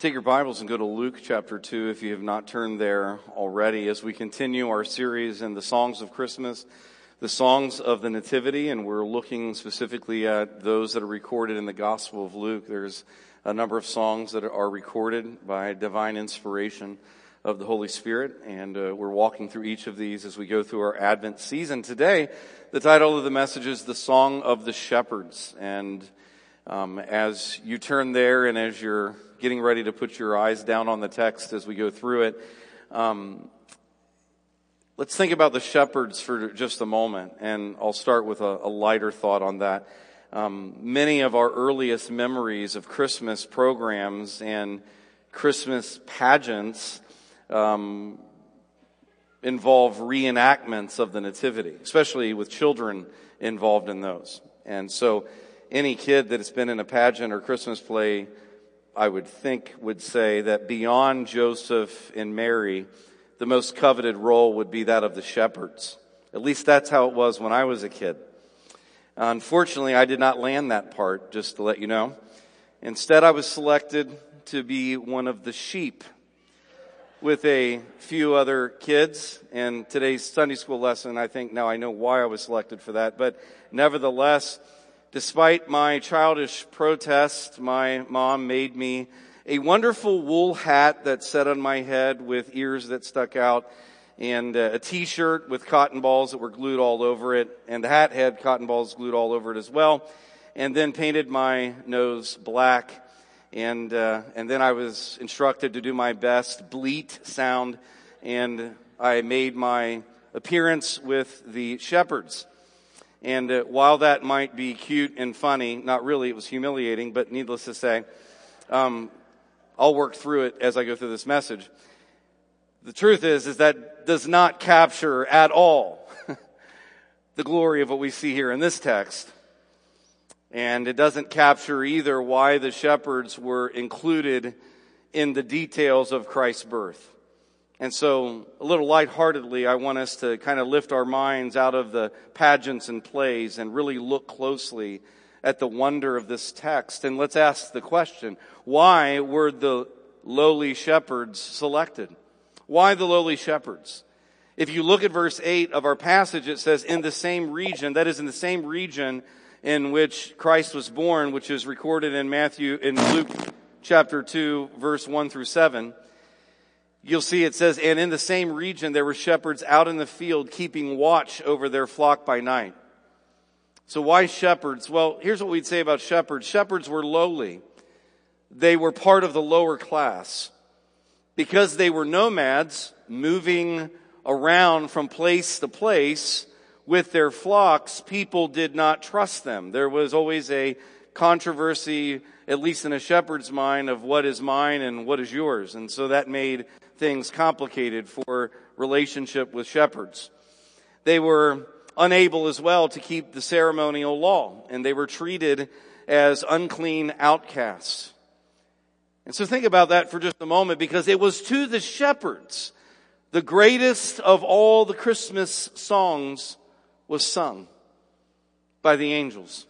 Take your Bibles and go to Luke chapter 2 if you have not turned there already as we continue our series in the songs of Christmas, the songs of the Nativity, and we're looking specifically at those that are recorded in the Gospel of Luke. There's a number of songs that are recorded by divine inspiration of the Holy Spirit, and uh, we're walking through each of these as we go through our Advent season. Today, the title of the message is The Song of the Shepherds, and um, as you turn there and as you're getting ready to put your eyes down on the text as we go through it, um, let's think about the shepherds for just a moment, and I'll start with a, a lighter thought on that. Um, many of our earliest memories of Christmas programs and Christmas pageants um, involve reenactments of the Nativity, especially with children involved in those. And so, any kid that has been in a pageant or Christmas play I would think would say that beyond Joseph and Mary, the most coveted role would be that of the shepherds. At least that's how it was when I was a kid. Unfortunately, I did not land that part, just to let you know. Instead, I was selected to be one of the sheep with a few other kids. And today's Sunday school lesson, I think now I know why I was selected for that. But nevertheless, Despite my childish protest, my mom made me a wonderful wool hat that sat on my head with ears that stuck out and uh, a t-shirt with cotton balls that were glued all over it and the hat had cotton balls glued all over it as well and then painted my nose black and uh, and then I was instructed to do my best bleat sound and I made my appearance with the shepherds and uh, while that might be cute and funny, not really, it was humiliating, but needless to say, um, I'll work through it as I go through this message. The truth is, is that does not capture at all the glory of what we see here in this text. And it doesn't capture either why the shepherds were included in the details of Christ's birth. And so, a little lightheartedly, I want us to kind of lift our minds out of the pageants and plays and really look closely at the wonder of this text. And let's ask the question, why were the lowly shepherds selected? Why the lowly shepherds? If you look at verse 8 of our passage, it says, in the same region, that is in the same region in which Christ was born, which is recorded in Matthew, in Luke chapter 2, verse 1 through 7. You'll see it says, and in the same region there were shepherds out in the field keeping watch over their flock by night. So why shepherds? Well, here's what we'd say about shepherds. Shepherds were lowly. They were part of the lower class. Because they were nomads moving around from place to place with their flocks, people did not trust them. There was always a controversy, at least in a shepherd's mind, of what is mine and what is yours. And so that made things complicated for relationship with shepherds. They were unable as well to keep the ceremonial law, and they were treated as unclean outcasts. And so think about that for just a moment because it was to the shepherds the greatest of all the Christmas songs was sung by the angels.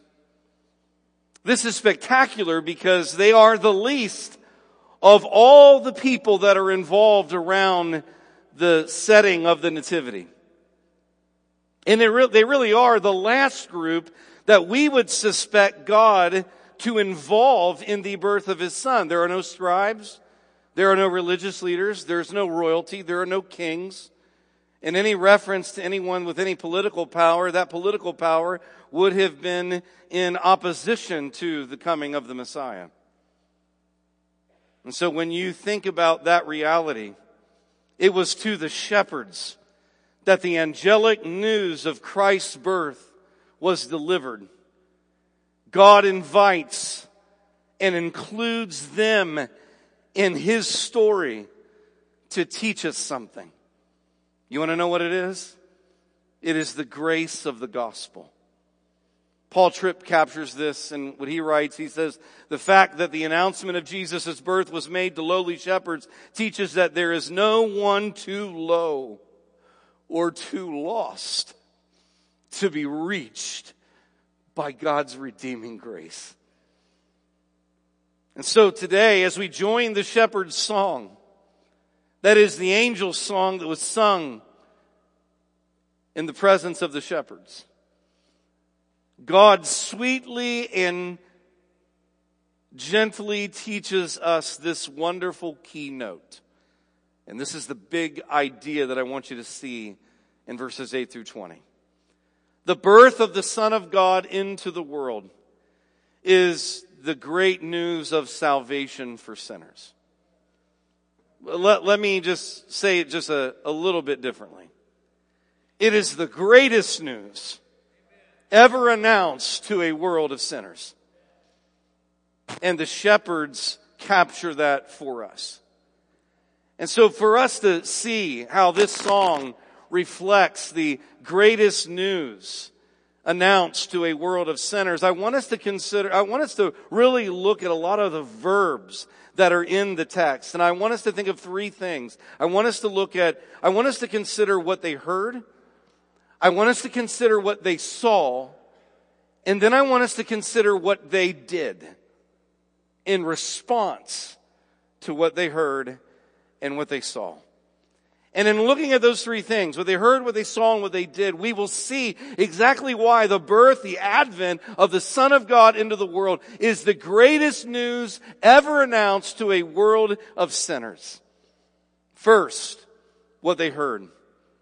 This is spectacular because they are the least of all the people that are involved around the setting of the nativity. And they, re- they really are the last group that we would suspect God to involve in the birth of his son. There are no scribes. There are no religious leaders. There's no royalty. There are no kings. And any reference to anyone with any political power, that political power would have been in opposition to the coming of the Messiah. And so when you think about that reality, it was to the shepherds that the angelic news of Christ's birth was delivered. God invites and includes them in His story to teach us something. You want to know what it is? It is the grace of the gospel. Paul Tripp captures this and what he writes, he says, the fact that the announcement of Jesus' birth was made to lowly shepherds teaches that there is no one too low or too lost to be reached by God's redeeming grace. And so today, as we join the shepherd's song, that is the angel's song that was sung in the presence of the shepherds. God sweetly and gently teaches us this wonderful keynote. And this is the big idea that I want you to see in verses 8 through 20. The birth of the Son of God into the world is the great news of salvation for sinners. Let, let me just say it just a, a little bit differently. It is the greatest news ever announced to a world of sinners. And the shepherds capture that for us. And so for us to see how this song reflects the greatest news announced to a world of sinners, I want us to consider, I want us to really look at a lot of the verbs that are in the text. And I want us to think of three things. I want us to look at, I want us to consider what they heard. I want us to consider what they saw. And then I want us to consider what they did in response to what they heard and what they saw. And in looking at those three things, what they heard, what they saw, and what they did, we will see exactly why the birth, the advent of the Son of God into the world is the greatest news ever announced to a world of sinners. First, what they heard.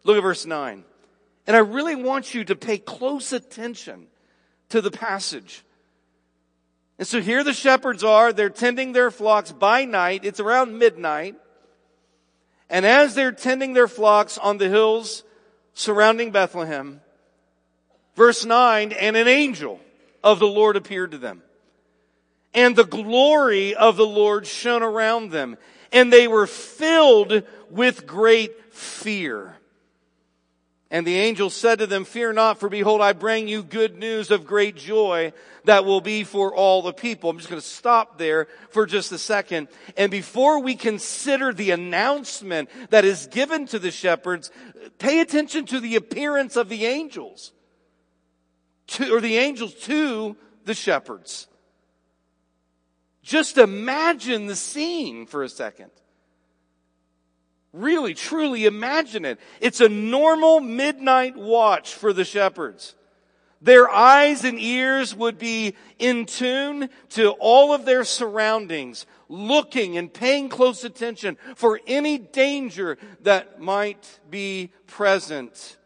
Look at verse 9. And I really want you to pay close attention to the passage. And so here the shepherds are, they're tending their flocks by night. It's around midnight. And as they're tending their flocks on the hills surrounding Bethlehem, verse 9, and an angel of the Lord appeared to them. And the glory of the Lord shone around them. And they were filled with great fear. And the angel said to them, Fear not, for behold, I bring you good news of great joy that will be for all the people. I'm just going to stop there for just a second. And before we consider the announcement that is given to the shepherds, pay attention to the appearance of the angels. To, or the angels to the shepherds. Just imagine the scene for a second. Really, truly imagine it. It's a normal midnight watch for the shepherds. Their eyes and ears would be in tune to all of their surroundings, looking and paying close attention for any danger that might be present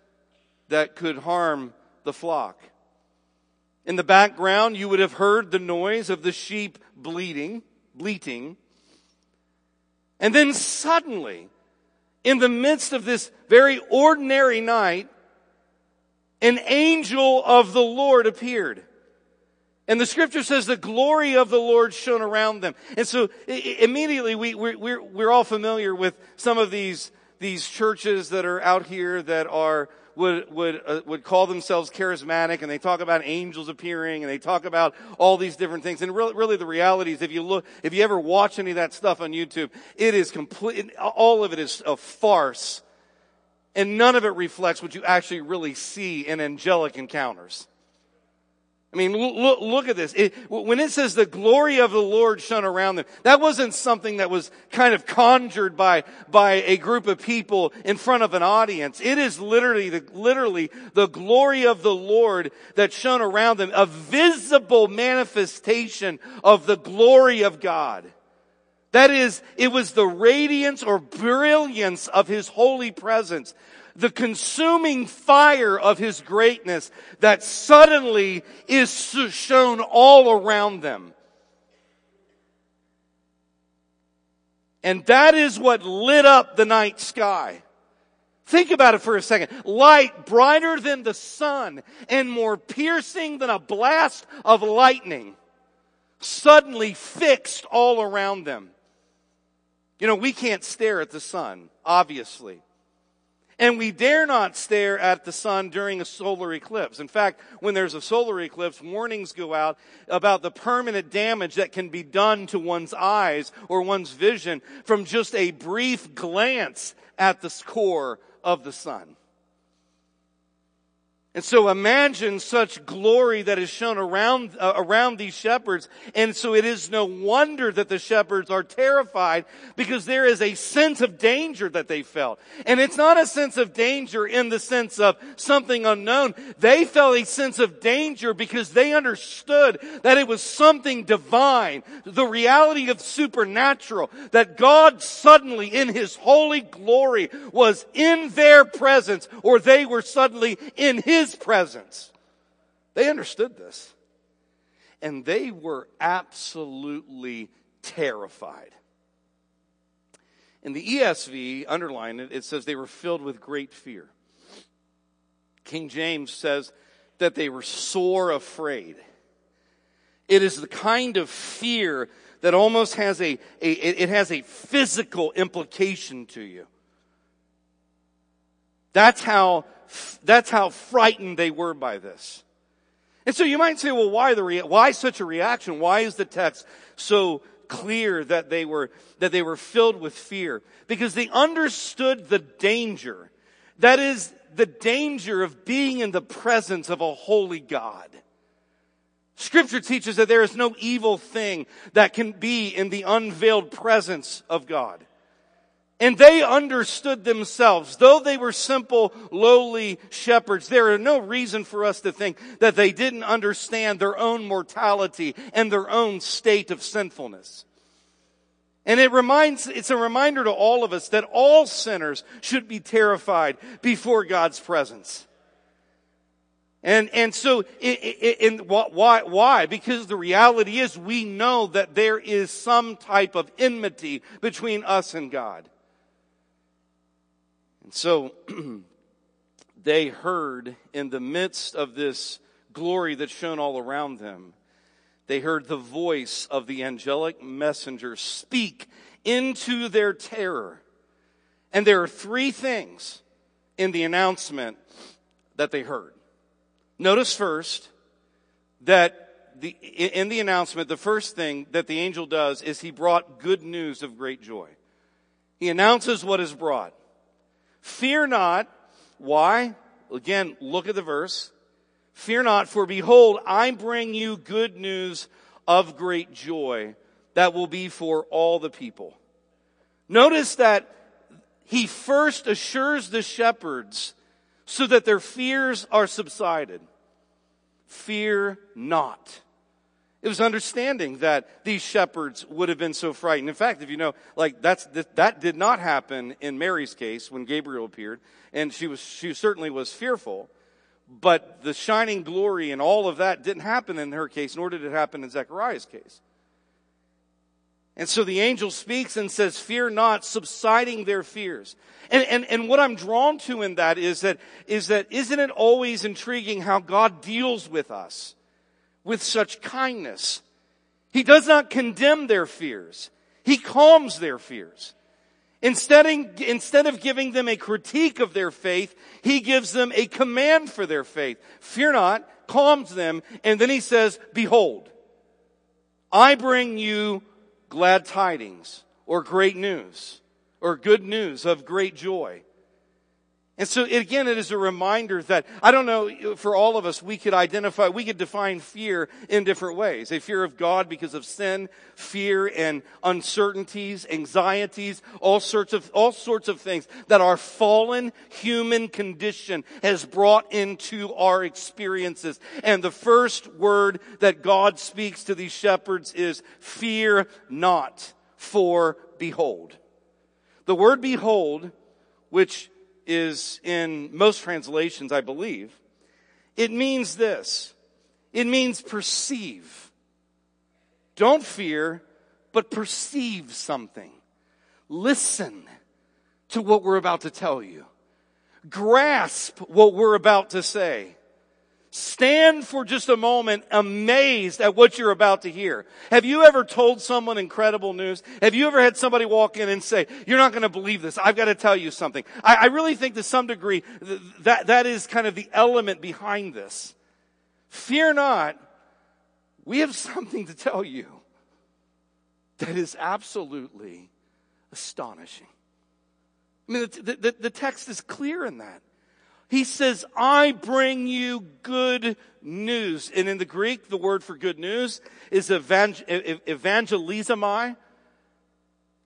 that could harm the flock. In the background, you would have heard the noise of the sheep bleating, bleating. And then suddenly, in the midst of this very ordinary night, an angel of the Lord appeared. And the scripture says the glory of the Lord shone around them. And so immediately we, we're, we're, we're all familiar with some of these, these churches that are out here that are would would uh, would call themselves charismatic, and they talk about angels appearing, and they talk about all these different things. And really, really, the reality is, if you look, if you ever watch any of that stuff on YouTube, it is complete. All of it is a farce, and none of it reflects what you actually really see in angelic encounters. I mean, look, look at this. It, when it says the glory of the Lord shone around them, that wasn't something that was kind of conjured by, by a group of people in front of an audience. It is literally the, literally the glory of the Lord that shone around them, a visible manifestation of the glory of God. That is, it was the radiance or brilliance of His holy presence the consuming fire of his greatness that suddenly is shown all around them. And that is what lit up the night sky. Think about it for a second. Light brighter than the sun and more piercing than a blast of lightning suddenly fixed all around them. You know, we can't stare at the sun, obviously. And we dare not stare at the sun during a solar eclipse. In fact, when there's a solar eclipse, warnings go out about the permanent damage that can be done to one's eyes or one's vision from just a brief glance at the core of the sun. And so imagine such glory that is shown around, uh, around these shepherds. And so it is no wonder that the shepherds are terrified because there is a sense of danger that they felt. And it's not a sense of danger in the sense of something unknown. They felt a sense of danger because they understood that it was something divine, the reality of supernatural, that God suddenly in His holy glory was in their presence or they were suddenly in His his presence. They understood this. And they were absolutely terrified. In the ESV, underline it, it says they were filled with great fear. King James says that they were sore afraid. It is the kind of fear that almost has a, a it has a physical implication to you. That's how that's how frightened they were by this. And so you might say, well, why the why such a reaction? Why is the text so clear that they were that they were filled with fear? Because they understood the danger. That is the danger of being in the presence of a holy God. Scripture teaches that there is no evil thing that can be in the unveiled presence of God. And they understood themselves. Though they were simple, lowly shepherds, there are no reason for us to think that they didn't understand their own mortality and their own state of sinfulness. And it reminds, it's a reminder to all of us that all sinners should be terrified before God's presence. And, and so, and why, why? Because the reality is we know that there is some type of enmity between us and God. So they heard in the midst of this glory that shone all around them, they heard the voice of the angelic messenger speak into their terror. And there are three things in the announcement that they heard. Notice first that the, in the announcement, the first thing that the angel does is he brought good news of great joy. He announces what is brought. Fear not. Why? Again, look at the verse. Fear not, for behold, I bring you good news of great joy that will be for all the people. Notice that he first assures the shepherds so that their fears are subsided. Fear not. It was understanding that these shepherds would have been so frightened. In fact, if you know, like that's, that did not happen in Mary's case when Gabriel appeared, and she was, she certainly was fearful. But the shining glory and all of that didn't happen in her case, nor did it happen in Zechariah's case. And so the angel speaks and says, fear not, subsiding their fears. And, and, and what I'm drawn to in that is that, is that isn't it always intriguing how God deals with us? With such kindness. He does not condemn their fears. He calms their fears. Instead, instead of giving them a critique of their faith, he gives them a command for their faith. Fear not, calms them, and then he says, behold, I bring you glad tidings or great news or good news of great joy. And so again, it is a reminder that, I don't know, for all of us, we could identify, we could define fear in different ways. A fear of God because of sin, fear and uncertainties, anxieties, all sorts of, all sorts of things that our fallen human condition has brought into our experiences. And the first word that God speaks to these shepherds is fear not, for behold. The word behold, which is in most translations, I believe, it means this. It means perceive. Don't fear, but perceive something. Listen to what we're about to tell you. Grasp what we're about to say. Stand for just a moment amazed at what you're about to hear. Have you ever told someone incredible news? Have you ever had somebody walk in and say, you're not going to believe this. I've got to tell you something. I, I really think to some degree that, that is kind of the element behind this. Fear not. We have something to tell you that is absolutely astonishing. I mean, the, the, the text is clear in that. He says, I bring you good news. And in the Greek, the word for good news is evangel- evangelizomai.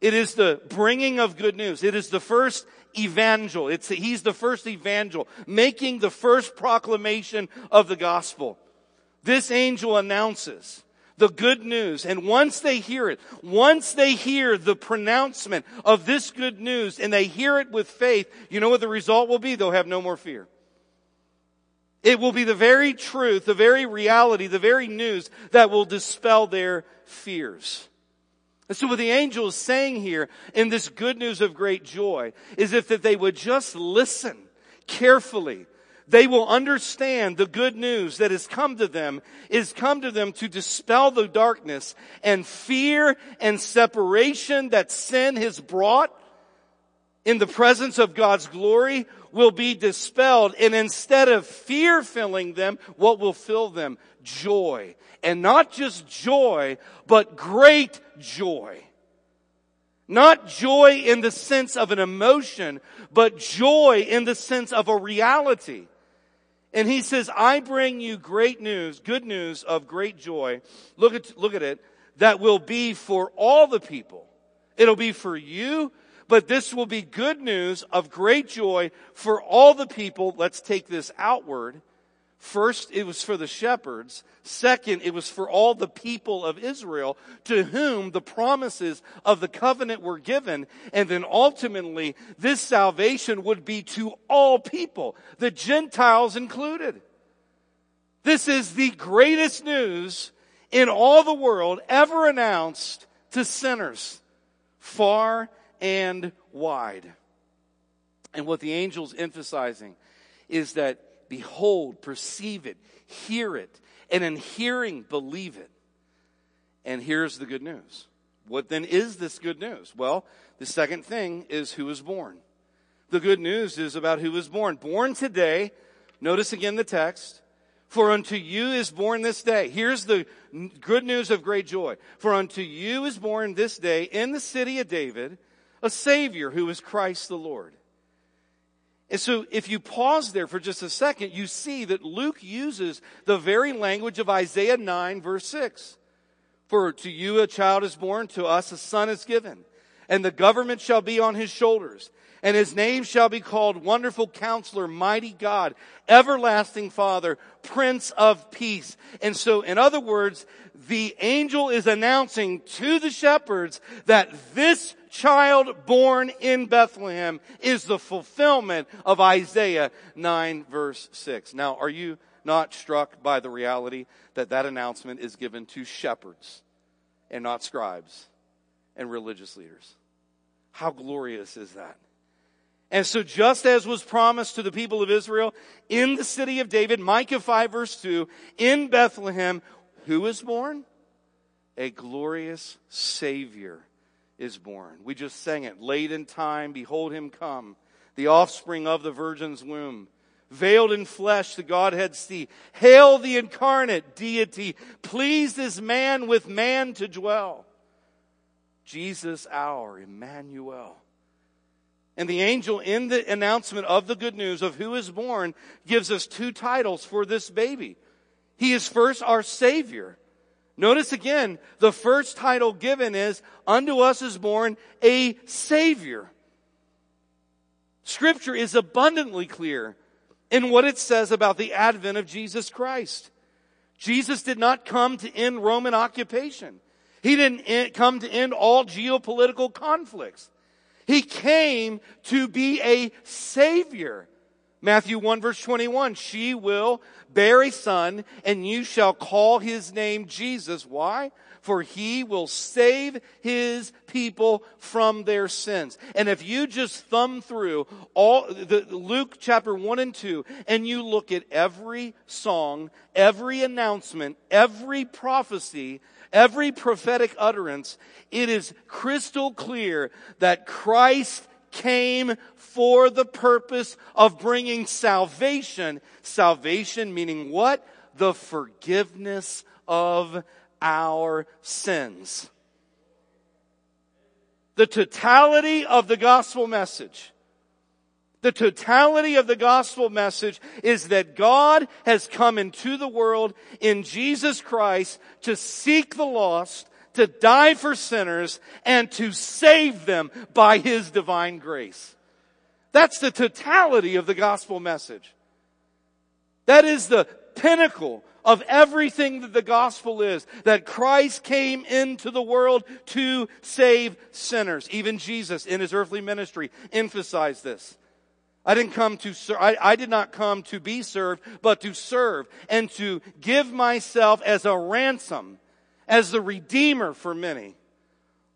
It is the bringing of good news. It is the first evangel. It's, he's the first evangel, making the first proclamation of the gospel. This angel announces the good news. And once they hear it, once they hear the pronouncement of this good news and they hear it with faith, you know what the result will be? They'll have no more fear. It will be the very truth, the very reality, the very news that will dispel their fears. And so what the angel is saying here in this good news of great joy is if that they would just listen carefully, they will understand the good news that has come to them is come to them to dispel the darkness and fear and separation that sin has brought in the presence of God's glory will be dispelled. And instead of fear filling them, what will fill them? Joy. And not just joy, but great joy. Not joy in the sense of an emotion, but joy in the sense of a reality. And he says, I bring you great news, good news of great joy. Look at, look at it. That will be for all the people. It'll be for you, but this will be good news of great joy for all the people. Let's take this outward First, it was for the shepherds. Second, it was for all the people of Israel to whom the promises of the covenant were given. And then ultimately, this salvation would be to all people, the Gentiles included. This is the greatest news in all the world ever announced to sinners, far and wide. And what the angel's emphasizing is that behold, perceive it, hear it, and in hearing, believe it. And here's the good news. What then is this good news? Well, the second thing is who was born. The good news is about who was born. Born today, notice again the text, for unto you is born this day. Here's the good news of great joy. For unto you is born this day in the city of David a Savior who is Christ the Lord. And so if you pause there for just a second, you see that Luke uses the very language of Isaiah 9 verse 6. For to you a child is born, to us a son is given, and the government shall be on his shoulders, and his name shall be called Wonderful Counselor, Mighty God, Everlasting Father, Prince of Peace. And so, in other words, the angel is announcing to the shepherds that this child born in Bethlehem is the fulfillment of Isaiah 9 verse 6. Now, are you not struck by the reality that that announcement is given to shepherds and not scribes and religious leaders? How glorious is that? And so just as was promised to the people of Israel in the city of David, Micah 5 verse 2, in Bethlehem, who is born? A glorious Savior is born. We just sang it. Late in time, behold him come, the offspring of the virgin's womb. Veiled in flesh, the Godhead see. Hail the incarnate deity, pleased as man with man to dwell. Jesus our Emmanuel. And the angel in the announcement of the good news of who is born gives us two titles for this baby. He is first our Savior. Notice again, the first title given is, unto us is born a Savior. Scripture is abundantly clear in what it says about the advent of Jesus Christ. Jesus did not come to end Roman occupation. He didn't come to end all geopolitical conflicts. He came to be a savior. Matthew 1 verse 21, she will bear a son and you shall call his name Jesus. Why? For he will save his people from their sins. And if you just thumb through all the Luke chapter 1 and 2 and you look at every song, every announcement, every prophecy every prophetic utterance, it is crystal clear that Christ came for the purpose of bringing salvation. Salvation meaning what? The forgiveness of our sins. The totality of the gospel message The totality of the gospel message is that God has come into the world in Jesus Christ to seek the lost, to die for sinners, and to save them by His divine grace. That's the totality of the gospel message. That is the pinnacle of everything that the gospel is. That Christ came into the world to save sinners. Even Jesus in his earthly ministry emphasized this. I didn't come to serve, I, I did not come to be served, but to serve and to give myself as a ransom, as the redeemer for many.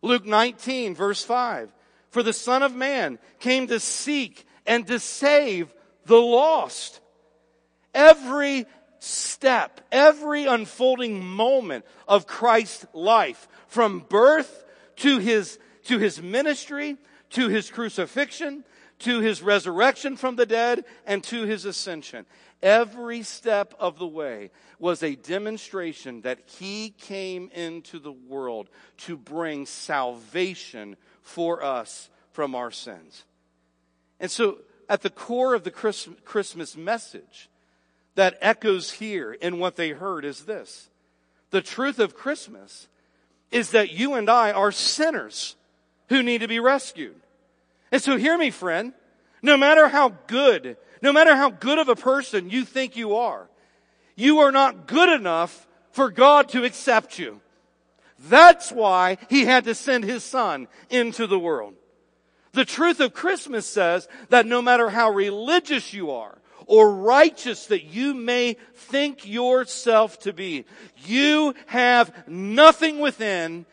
Luke 19 verse 5. For the Son of Man came to seek and to save the lost. Every step, every unfolding moment of Christ's life, from birth to his, to his ministry, to his crucifixion, to his resurrection from the dead, and to his ascension. Every step of the way was a demonstration that he came into the world to bring salvation for us from our sins. And so, at the core of the Christmas message that echoes here in what they heard is this. The truth of Christmas is that you and I are sinners who need to be rescued. And so hear me, friend. No matter how good, no matter how good of a person you think you are, you are not good enough for God to accept you. That's why He had to send His Son into the world. The truth of Christmas says that no matter how religious you are, or righteous that you may think yourself to be, you have nothing within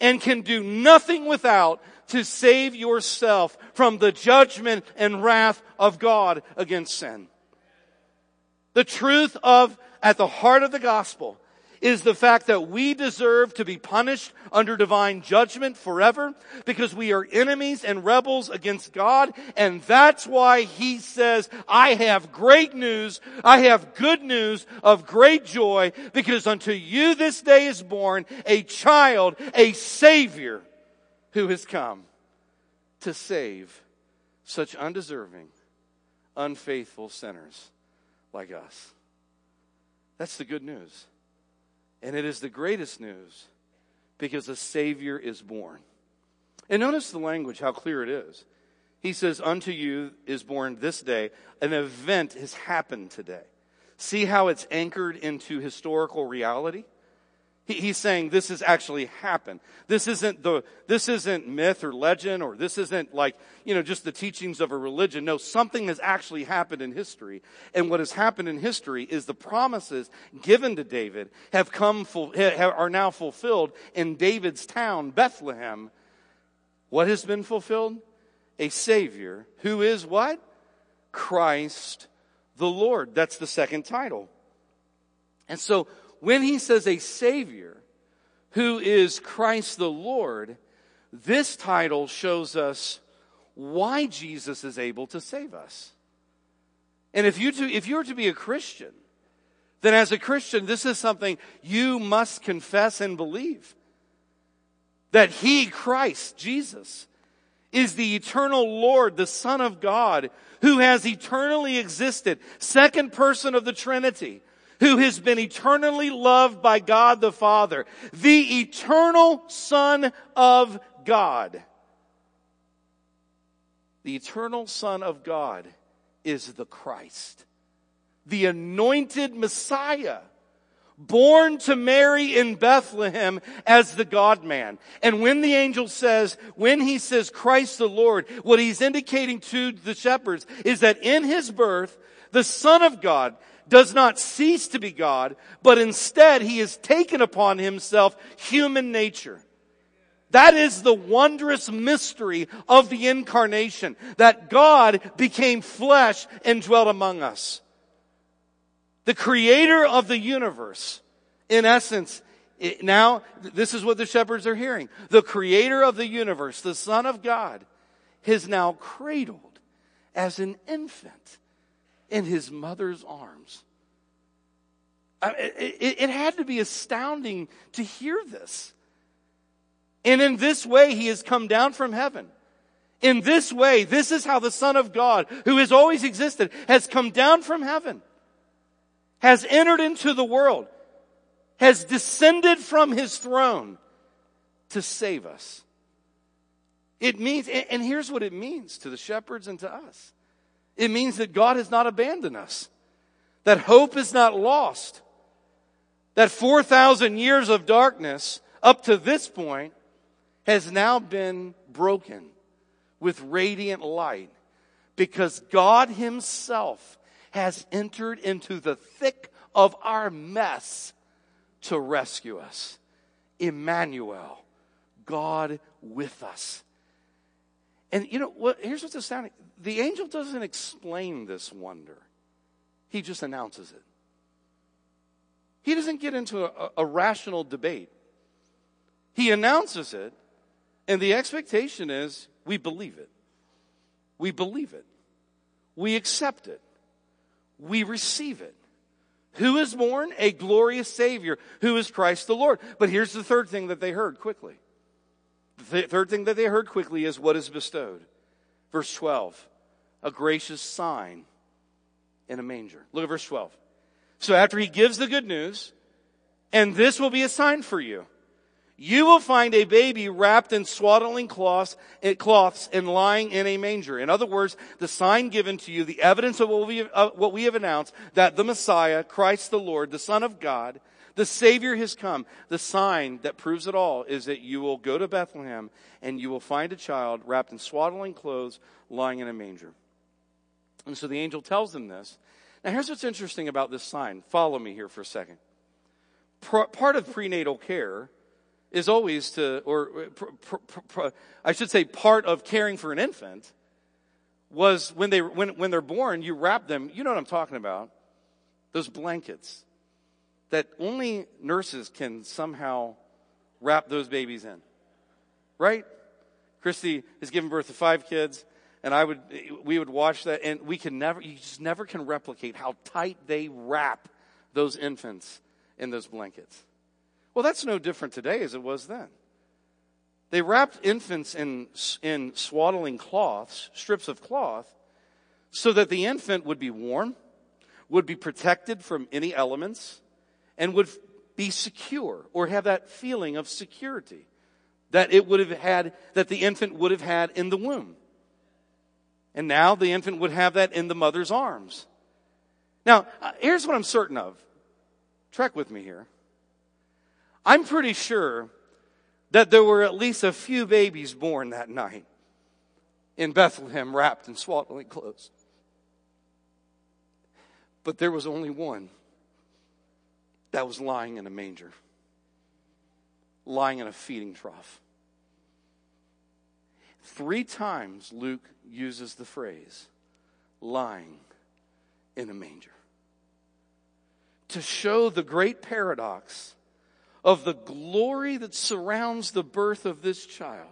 and can do nothing without to save yourself from the judgment and wrath of God against sin. The truth of, at the heart of the gospel, is the fact that we deserve to be punished under divine judgment forever because we are enemies and rebels against God. And that's why he says, I have great news. I have good news of great joy because unto you this day is born a child, a savior who has come to save such undeserving, unfaithful sinners like us. That's the good news. And it is the greatest news because a Savior is born. And notice the language, how clear it is. He says, Unto you is born this day. An event has happened today. See how it's anchored into historical reality? He, he's saying this has actually happened. This isn't the, this isn't myth or legend or this isn't like, you know, just the teachings of a religion. No, something has actually happened in history. And what has happened in history is the promises given to David have come, full, are now fulfilled in David's town, Bethlehem. What has been fulfilled? A Savior who is what? Christ the Lord. That's the second title. And so when he says a Savior who is Christ the Lord, this title shows us why Jesus is able to save us. And if you to, if you're to be a Christian, then as a Christian, this is something you must confess and believe. That He, Christ, Jesus, is the eternal Lord, the Son of God, who has eternally existed, second person of the Trinity, who has been eternally loved by God the Father, the eternal Son of God. The eternal Son of God is the Christ, the anointed Messiah, born to Mary in Bethlehem as the God man. And when the angel says, when he says Christ the Lord, what he's indicating to the shepherds is that in his birth, the Son of God does not cease to be God, but instead he has taken upon himself human nature. That is the wondrous mystery of the incarnation, that God became flesh and dwelt among us. The creator of the universe, in essence, now, this is what the shepherds are hearing. The creator of the universe, the son of God, is now cradled as an infant in his mother's arms. It, had to be astounding to hear this. And in this way, he has come down from heaven. In this way, this is how the Son of God, who has always existed, has come down from heaven, has entered into the world, has descended from his throne to save us. It means, and here's what it means to the shepherds and to us. It means that God has not abandoned us. That hope is not lost. That 4,000 years of darkness up to this point has now been broken with radiant light because God himself has entered into the thick of our mess to rescue us. Emmanuel, God with us. And you know what? Here's what's astounding. The angel doesn't explain this wonder. He just announces it. He doesn't get into a, a rational debate. He announces it, and the expectation is we believe it. We believe it. We accept it. We receive it. Who is born? A glorious Savior, who is Christ the Lord. But here's the third thing that they heard quickly. The third thing that they heard quickly is what is bestowed. Verse 12, a gracious sign in a manger. Look at verse 12. So after he gives the good news, and this will be a sign for you. You will find a baby wrapped in swaddling cloths, eh, cloths and lying in a manger. In other words, the sign given to you, the evidence of what we, what we have announced, that the Messiah, Christ the Lord, the Son of God, the Savior has come. The sign that proves it all is that you will go to Bethlehem and you will find a child wrapped in swaddling clothes lying in a manger. And so the angel tells them this. Now here's what's interesting about this sign. Follow me here for a second. Part of prenatal care is always to, or I should say part of caring for an infant was when they, when, when they're born, you wrap them, you know what I'm talking about, those blankets that only nurses can somehow wrap those babies in. Right? Christy has given birth to five kids, and I would, we would watch that, and we can never, you just never can replicate how tight they wrap those infants in those blankets. Well, that's no different today as it was then. They wrapped infants in, in swaddling cloths, strips of cloth, so that the infant would be warm, would be protected from any elements, and would be secure or have that feeling of security that it would have had, that the infant would have had in the womb. And now the infant would have that in the mother's arms. Now, uh, here's what I'm certain of. Trek with me here. I'm pretty sure that there were at least a few babies born that night in Bethlehem wrapped in swaddling clothes. But there was only one that was lying in a manger, lying in a feeding trough. Three times Luke uses the phrase, lying in a manger, to show the great paradox of the glory that surrounds the birth of this child.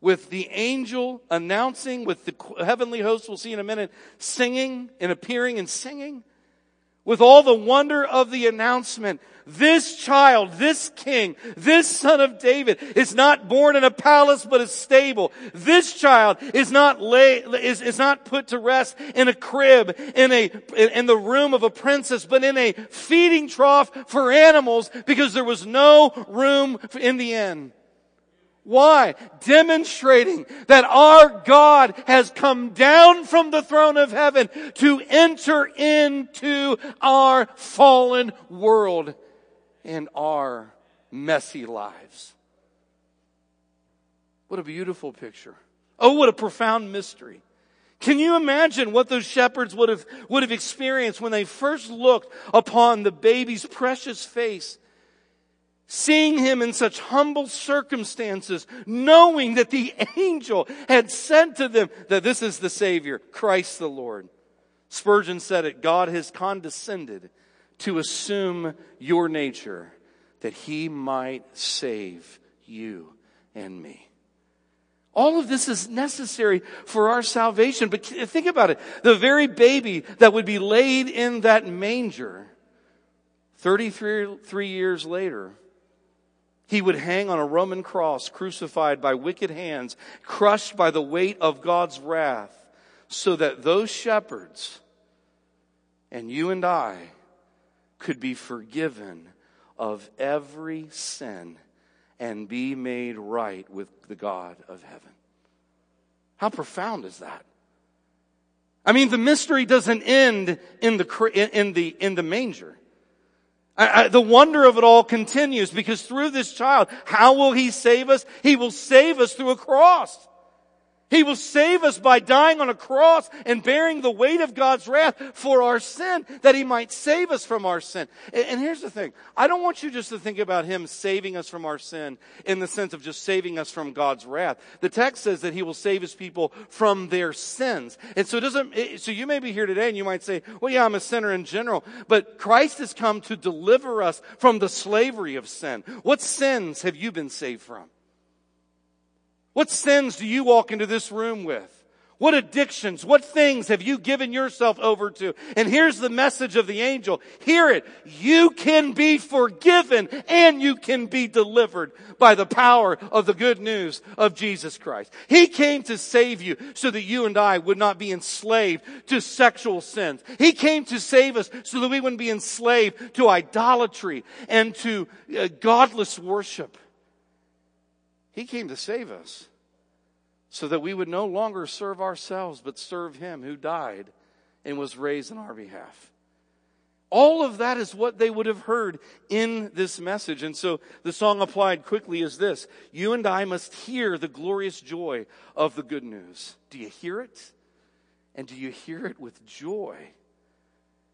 With the angel announcing, with the heavenly host, we'll see in a minute, singing and appearing and singing with all the wonder of the announcement. This child, this king, this son of David is not born in a palace but a stable. This child is not lay, is, is not put to rest in a crib, in a, in the room of a princess, but in a feeding trough for animals because there was no room in the inn. Why? Demonstrating that our God has come down from the throne of heaven to enter into our fallen world and our messy lives. What a beautiful picture. Oh, what a profound mystery. Can you imagine what those shepherds would have, would have experienced when they first looked upon the baby's precious face seeing him in such humble circumstances, knowing that the angel had said to them that this is the Savior, Christ the Lord. Spurgeon said it, God has condescended to assume your nature that he might save you and me. All of this is necessary for our salvation, but think about it. The very baby that would be laid in that manger 33 years later He would hang on a Roman cross, crucified by wicked hands, crushed by the weight of God's wrath, so that those shepherds and you and I could be forgiven of every sin and be made right with the God of heaven. How profound is that? I mean, the mystery doesn't end in the, in the, in the manger. I, I, the wonder of it all continues because through this child, how will he save us? He will save us through a cross. He will save us by dying on a cross and bearing the weight of God's wrath for our sin, that He might save us from our sin. And here's the thing. I don't want you just to think about Him saving us from our sin in the sense of just saving us from God's wrath. The text says that He will save His people from their sins. And so it doesn't, so you may be here today and you might say, well, yeah, I'm a sinner in general, but Christ has come to deliver us from the slavery of sin. What sins have you been saved from? What sins do you walk into this room with? What addictions, what things have you given yourself over to? And here's the message of the angel. Hear it. You can be forgiven and you can be delivered by the power of the good news of Jesus Christ. He came to save you so that you and I would not be enslaved to sexual sins. He came to save us so that we wouldn't be enslaved to idolatry and to uh, godless worship. He came to save us so that we would no longer serve ourselves, but serve Him who died and was raised in our behalf. All of that is what they would have heard in this message. And so the song applied quickly is this You and I must hear the glorious joy of the good news. Do you hear it? And do you hear it with joy?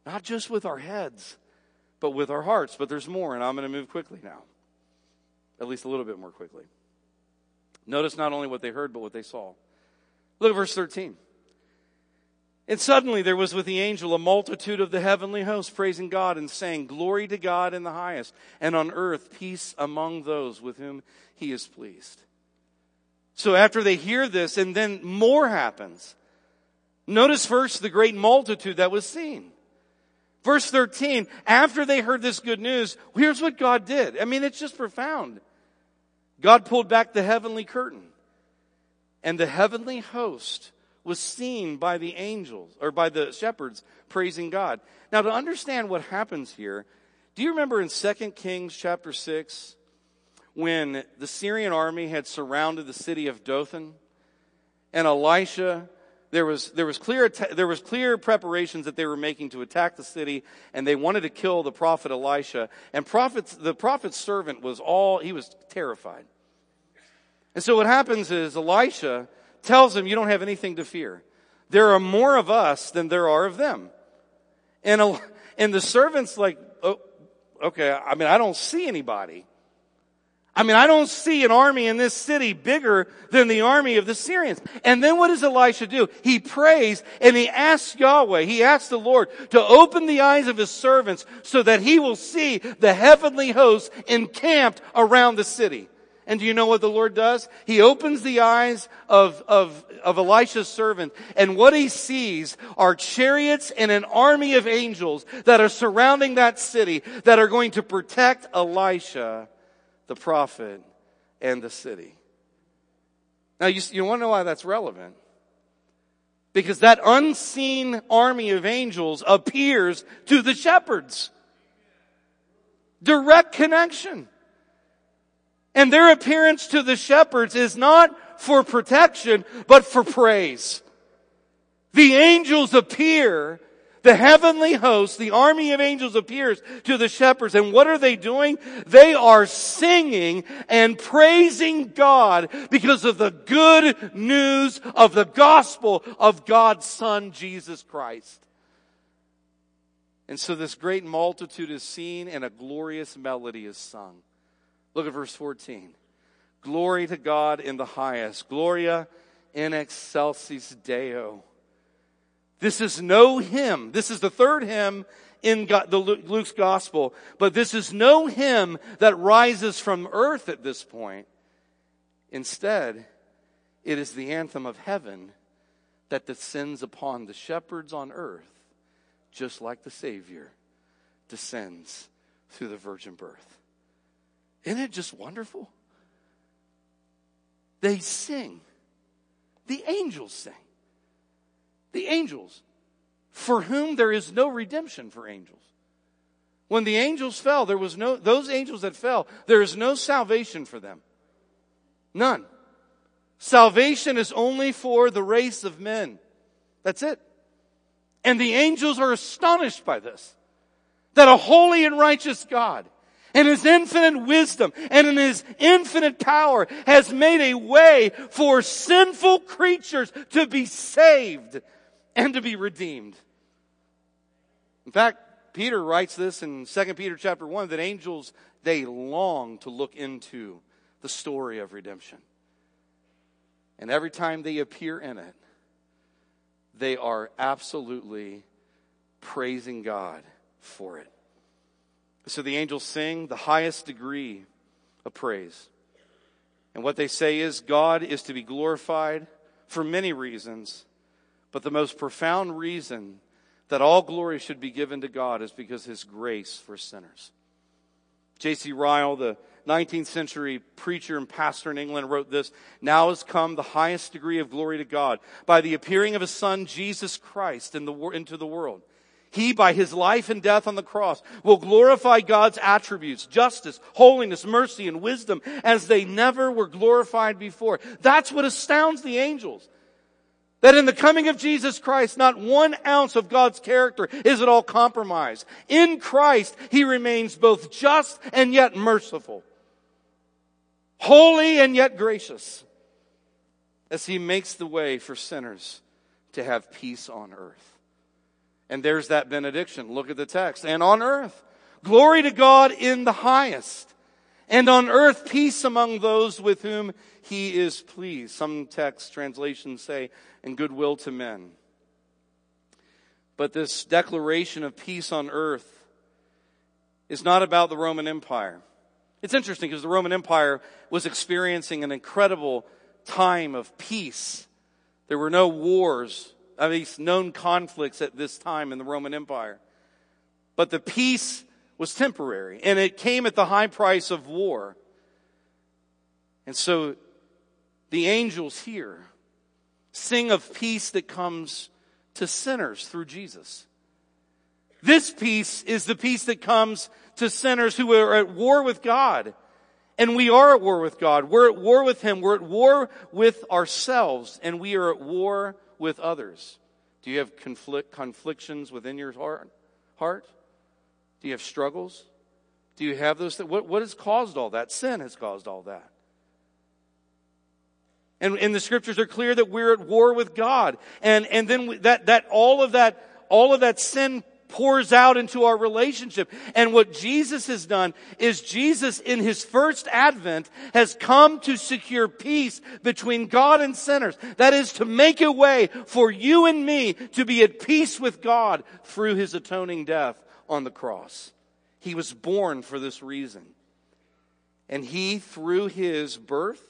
Not just with our heads, but with our hearts. But there's more, and I'm going to move quickly now. At least a little bit more quickly. Notice not only what they heard, but what they saw. Look at verse 13. And suddenly there was with the angel a multitude of the heavenly hosts praising God and saying, Glory to God in the highest, and on earth peace among those with whom he is pleased. So after they hear this, and then more happens. Notice first the great multitude that was seen. Verse 13, after they heard this good news, here's what God did. I mean, it's just profound. God pulled back the heavenly curtain, and the heavenly host was seen by the angels, or by the shepherds praising God. Now, to understand what happens here, do you remember in 2 Kings chapter 6, when the Syrian army had surrounded the city of Dothan, and Elisha there was, there was clear, there was clear preparations that they were making to attack the city and they wanted to kill the prophet Elisha. And prophets, the prophet's servant was all, he was terrified. And so what happens is Elisha tells him, you don't have anything to fear. There are more of us than there are of them. And, and the servant's like, oh, okay, I mean, I don't see anybody. I mean, I don't see an army in this city bigger than the army of the Syrians. And then what does Elisha do? He prays and he asks Yahweh, he asks the Lord to open the eyes of his servants so that he will see the heavenly hosts encamped around the city. And do you know what the Lord does? He opens the eyes of, of, of Elisha's servant, and what he sees are chariots and an army of angels that are surrounding that city that are going to protect Elisha the prophet, and the city. Now, you, you want to know why that's relevant? Because that unseen army of angels appears to the shepherds. Direct connection. And their appearance to the shepherds is not for protection, but for praise. The angels appear the heavenly host, the army of angels appears to the shepherds. And what are they doing? They are singing and praising God because of the good news of the gospel of God's son, Jesus Christ. And so this great multitude is seen and a glorious melody is sung. Look at verse 14. Glory to God in the highest. Gloria in excelsis Deo. This is no hymn. This is the third hymn in God, the Luke's gospel, but this is no hymn that rises from earth at this point. Instead, it is the anthem of heaven that descends upon the shepherds on earth, just like the Savior descends through the virgin birth. Isn't it just wonderful? They sing. The angels sing. The angels, for whom there is no redemption for angels. When the angels fell, there was no, those angels that fell, there is no salvation for them. None. Salvation is only for the race of men. That's it. And the angels are astonished by this. That a holy and righteous God in his infinite wisdom and in his infinite power has made a way for sinful creatures to be saved and to be redeemed. In fact, Peter writes this in 2 Peter chapter 1 that angels, they long to look into the story of redemption. And every time they appear in it, they are absolutely praising God for it. So the angels sing the highest degree of praise. And what they say is God is to be glorified for many reasons, but the most profound reason that all glory should be given to God is because his grace for sinners. J.C. Ryle, the 19th century preacher and pastor in England wrote this, now has come the highest degree of glory to God by the appearing of his son Jesus Christ in the, into the world. He, by his life and death on the cross, will glorify God's attributes, justice, holiness, mercy, and wisdom as they never were glorified before. That's what astounds the angels. That in the coming of Jesus Christ, not one ounce of God's character is at all compromised. In Christ, He remains both just and yet merciful. Holy and yet gracious. As He makes the way for sinners to have peace on earth. And there's that benediction. Look at the text. And on earth, glory to God in the highest. And on earth, peace among those with whom he is pleased. Some text translations say, and goodwill to men. But this declaration of peace on earth is not about the Roman Empire. It's interesting because the Roman Empire was experiencing an incredible time of peace. There were no wars at least known conflicts at this time in the Roman Empire. But the peace was temporary and it came at the high price of war. And so the angels here sing of peace that comes to sinners through Jesus. This peace is the peace that comes to sinners who are at war with God. And we are at war with God. We're at war with Him. We're at war with ourselves and we are at war with others? Do you have conflict, conflictions within your heart? heart? Do you have struggles? Do you have those things? What, what has caused all that? Sin has caused all that. And, and the scriptures are clear that we're at war with God. And, and then we, that, that all of that, all of that sin pours out into our relationship. And what Jesus has done is Jesus in his first advent has come to secure peace between God and sinners. That is to make a way for you and me to be at peace with God through his atoning death on the cross. He was born for this reason. And he, through his birth,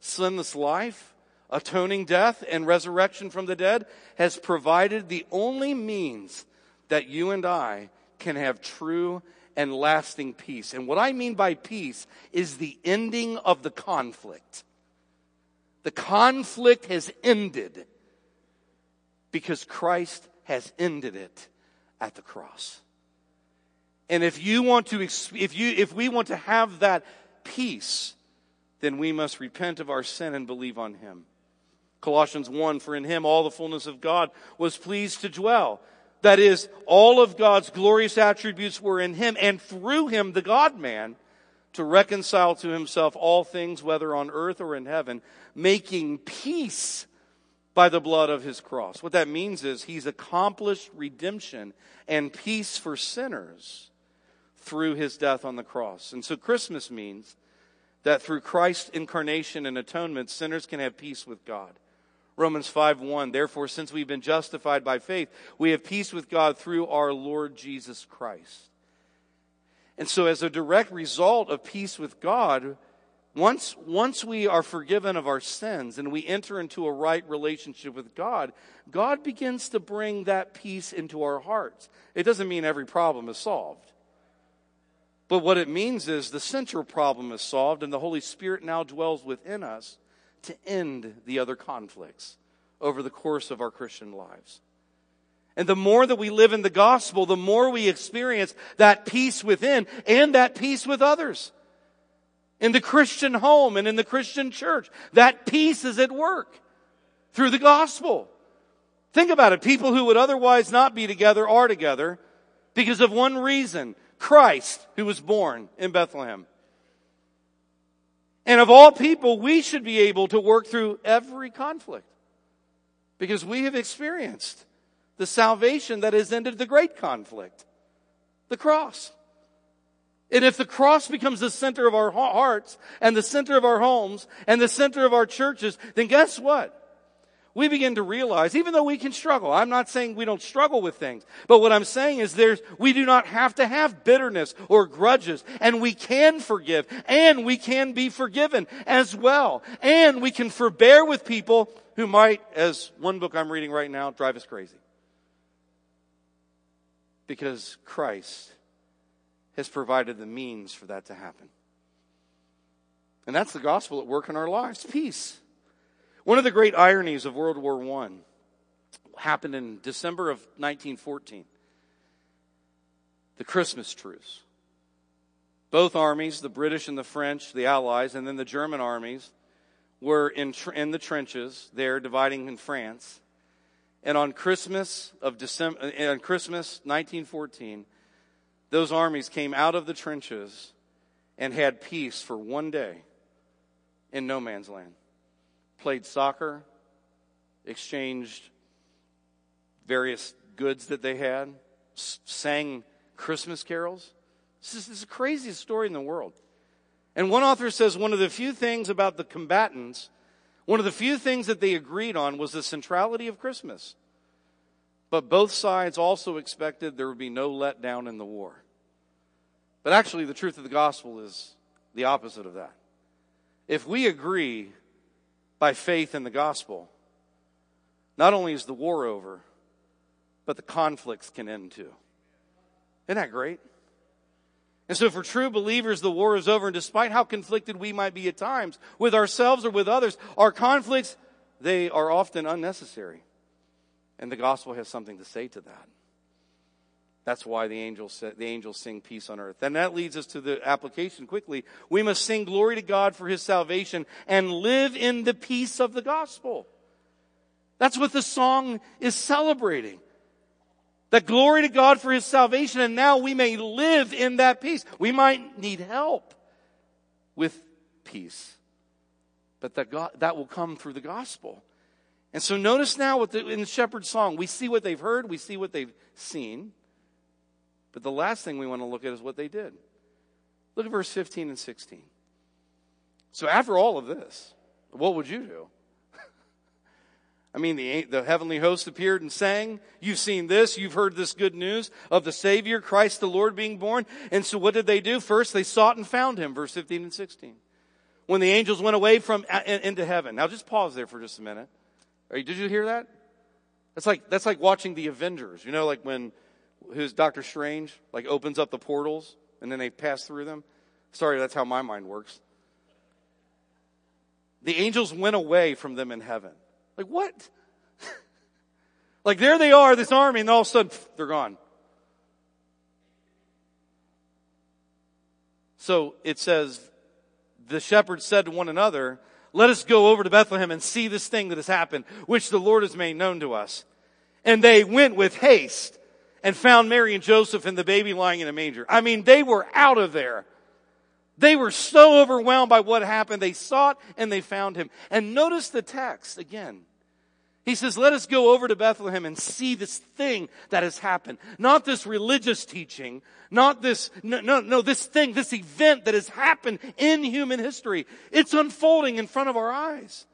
sinless life, atoning death, and resurrection from the dead, has provided the only means that you and I can have true and lasting peace. And what I mean by peace is the ending of the conflict. The conflict has ended because Christ has ended it at the cross. And if you want to, if you, if we want to have that peace, then we must repent of our sin and believe on Him. Colossians 1, for in Him all the fullness of God was pleased to dwell. That is, all of God's glorious attributes were in him, and through him, the God man, to reconcile to himself all things, whether on earth or in heaven, making peace by the blood of his cross. What that means is he's accomplished redemption and peace for sinners through his death on the cross. And so Christmas means that through Christ's incarnation and atonement, sinners can have peace with God. Romans 5 1. Therefore, since we've been justified by faith, we have peace with God through our Lord Jesus Christ. And so, as a direct result of peace with God, once, once we are forgiven of our sins and we enter into a right relationship with God, God begins to bring that peace into our hearts. It doesn't mean every problem is solved. But what it means is the central problem is solved and the Holy Spirit now dwells within us to end the other conflicts over the course of our Christian lives. And the more that we live in the gospel, the more we experience that peace within and that peace with others. In the Christian home and in the Christian church, that peace is at work through the gospel. Think about it. People who would otherwise not be together are together because of one reason. Christ, who was born in Bethlehem. And of all people, we should be able to work through every conflict because we have experienced the salvation that has ended the great conflict. The cross. And if the cross becomes the center of our hearts and the center of our homes and the center of our churches, then guess what? We begin to realize, even though we can struggle, I'm not saying we don't struggle with things, but what I'm saying is there's, we do not have to have bitterness or grudges, and we can forgive, and we can be forgiven as well, and we can forbear with people who might, as one book I'm reading right now, drive us crazy. Because Christ has provided the means for that to happen. And that's the gospel at work in our lives. Peace. One of the great ironies of World War I happened in December of 1914. The Christmas truce. Both armies, the British and the French, the Allies, and then the German armies, were in, in the trenches there, dividing in France. And on Christmas of December, uh, on Christmas 1914, those armies came out of the trenches and had peace for one day in no man's land played soccer, exchanged various goods that they had, sang Christmas carols. This is, this is the craziest story in the world. And one author says one of the few things about the combatants, one of the few things that they agreed on was the centrality of Christmas. But both sides also expected there would be no letdown in the war. But actually, the truth of the gospel is the opposite of that. If we agree by faith in the gospel, not only is the war over, but the conflicts can end too. Isn't that great? And so for true believers, the war is over, and despite how conflicted we might be at times with ourselves or with others, our conflicts, they are often unnecessary. And the gospel has something to say to that. That's why the angels, the angels sing peace on earth. And that leads us to the application quickly. We must sing glory to God for his salvation and live in the peace of the gospel. That's what the song is celebrating. That glory to God for his salvation and now we may live in that peace. We might need help with peace. But that God, that will come through the gospel. And so notice now the, in the shepherd's song, we see what they've heard, we see what they've seen. But the last thing we want to look at is what they did. Look at verse 15 and 16. So after all of this, what would you do? I mean, the, the heavenly host appeared and sang. You've seen this. You've heard this good news of the Savior, Christ the Lord being born. And so what did they do? First, they sought and found him, verse 15 and 16. When the angels went away from, into heaven. Now just pause there for just a minute. You, did you hear that? That's like, that's like watching the Avengers. You know, like when who's Doctor Strange, like opens up the portals and then they pass through them. Sorry, that's how my mind works. The angels went away from them in heaven. Like what? like there they are, this army, and all of a sudden they're gone. So it says, the shepherds said to one another, let us go over to Bethlehem and see this thing that has happened, which the Lord has made known to us. And they went with haste and found Mary and Joseph and the baby lying in a manger. I mean, they were out of there. They were so overwhelmed by what happened. They sought and they found him. And notice the text again. He says, let us go over to Bethlehem and see this thing that has happened. Not this religious teaching, not this, no, no, no, this thing, this event that has happened in human history. It's unfolding in front of our eyes.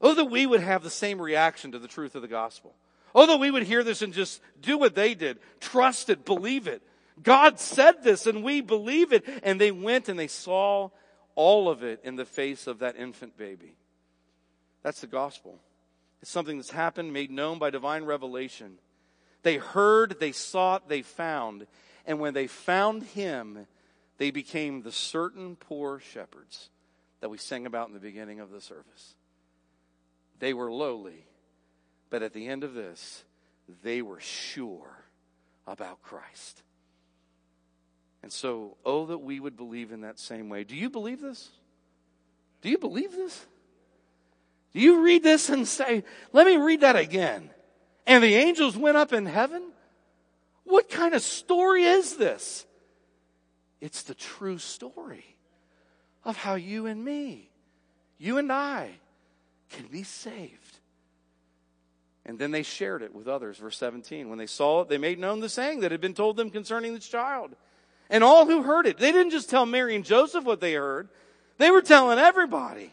Oh, that we would have the same reaction to the truth of the gospel. Although we would hear this and just do what they did, trust it, believe it. God said this and we believe it. And they went and they saw all of it in the face of that infant baby. That's the gospel. It's something that's happened, made known by divine revelation. They heard, they sought, they found. And when they found him, they became the certain poor shepherds that we sang about in the beginning of the service. They were lowly, but at the end of this, they were sure about Christ. And so, oh, that we would believe in that same way. Do you believe this? Do you believe this? Do you read this and say, let me read that again? And the angels went up in heaven? What kind of story is this? It's the true story of how you and me, you and I, can be saved. And then they shared it with others. Verse 17. When they saw it, they made known the saying that had been told them concerning this child. And all who heard it, they didn't just tell Mary and Joseph what they heard, they were telling everybody.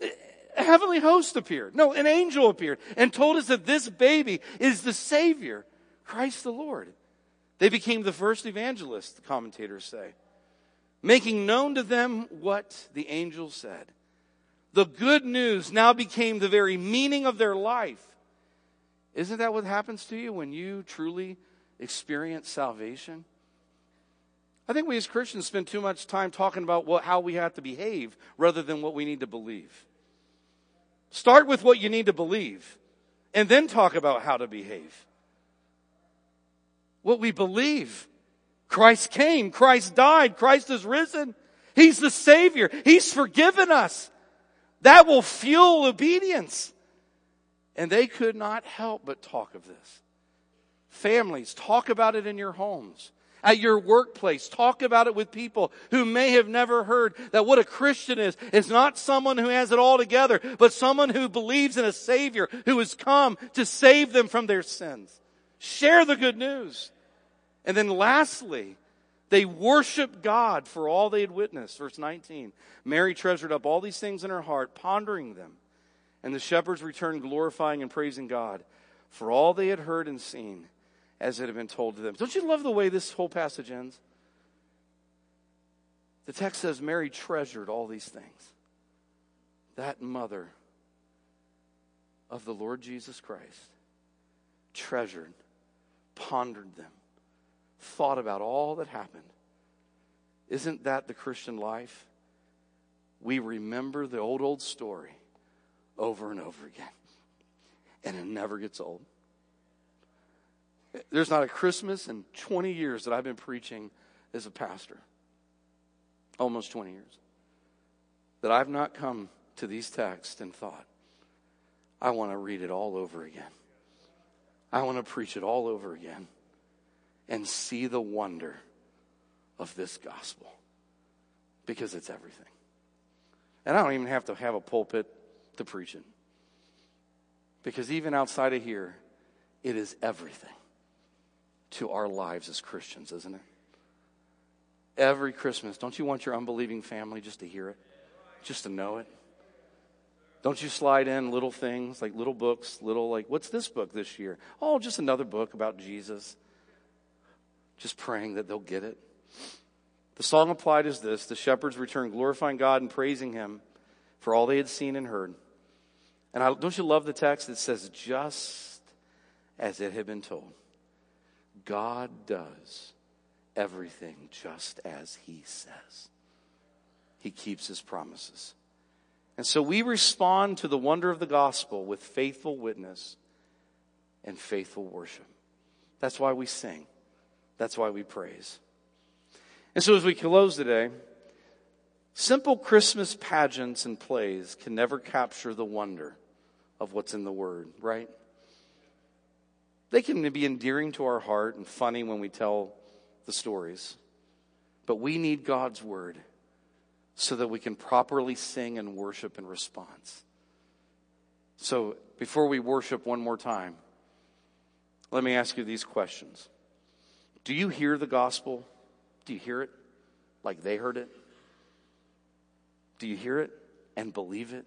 A heavenly host appeared. No, an angel appeared and told us that this baby is the Savior, Christ the Lord. They became the first evangelists, the commentators say, making known to them what the angel said. The good news now became the very meaning of their life. Isn't that what happens to you when you truly experience salvation? I think we as Christians spend too much time talking about what, how we have to behave rather than what we need to believe. Start with what you need to believe and then talk about how to behave. What we believe. Christ came. Christ died. Christ is risen. He's the Savior. He's forgiven us. That will fuel obedience. And they could not help but talk of this. Families, talk about it in your homes at your workplace. Talk about it with people who may have never heard that what a Christian is, is not someone who has it all together, but someone who believes in a Savior who has come to save them from their sins. Share the good news. And then lastly, they worshiped God for all they had witnessed. Verse 19. Mary treasured up all these things in her heart, pondering them. And the shepherds returned glorifying and praising God for all they had heard and seen as it had been told to them. Don't you love the way this whole passage ends? The text says Mary treasured all these things. That mother of the Lord Jesus Christ treasured, pondered them, thought about all that happened. Isn't that the Christian life? We remember the old, old story over and over again, and it never gets old. There's not a Christmas in 20 years that I've been preaching as a pastor, almost 20 years, that I've not come to these texts and thought, I want to read it all over again. I want to preach it all over again and see the wonder of this gospel because it's everything. And I don't even have to have a pulpit to preach it because even outside of here, it is everything to our lives as Christians, isn't it? Every Christmas, don't you want your unbelieving family just to hear it? Just to know it? Don't you slide in little things like little books, little like, what's this book this year? Oh, just another book about Jesus. Just praying that they'll get it. The song applied is this the shepherds returned glorifying God and praising Him for all they had seen and heard. And I, don't you love the text that says, just as it had been told? God does everything just as He says. He keeps His promises. And so we respond to the wonder of the gospel with faithful witness and faithful worship. That's why we sing. That's why we praise. And so as we close today, simple Christmas pageants and plays can never capture the wonder of what's in the Word, right? They can be endearing to our heart and funny when we tell the stories. But we need God's word so that we can properly sing and worship in response. So before we worship one more time, let me ask you these questions. Do you hear the gospel? Do you hear it like they heard it? Do you hear it and believe it?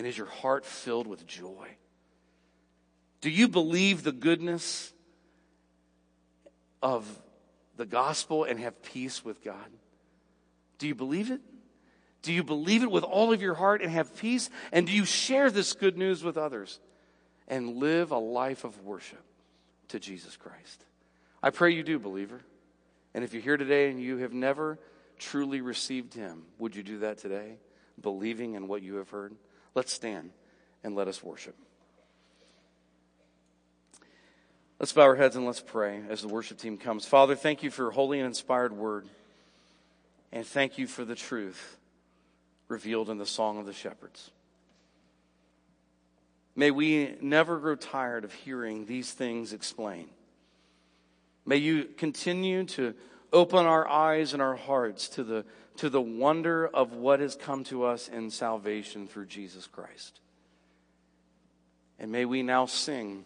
And is your heart filled with joy? Do you believe the goodness of the gospel and have peace with God? Do you believe it? Do you believe it with all of your heart and have peace? And do you share this good news with others and live a life of worship to Jesus Christ? I pray you do, believer. And if you're here today and you have never truly received him, would you do that today? Believing in what you have heard? Let's stand and let us worship. Let's bow our heads and let's pray as the worship team comes. Father, thank you for your holy and inspired word. And thank you for the truth revealed in the Song of the Shepherds. May we never grow tired of hearing these things explained. May you continue to open our eyes and our hearts to the, to the wonder of what has come to us in salvation through Jesus Christ. And may we now sing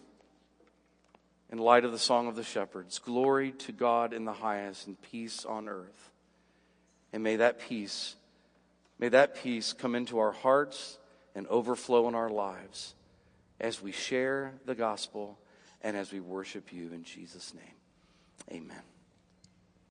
in light of the Song of the Shepherds Glory to God in the highest and peace on earth. And may that peace, may that peace come into our hearts and overflow in our lives as we share the gospel and as we worship you in Jesus' name. Amen.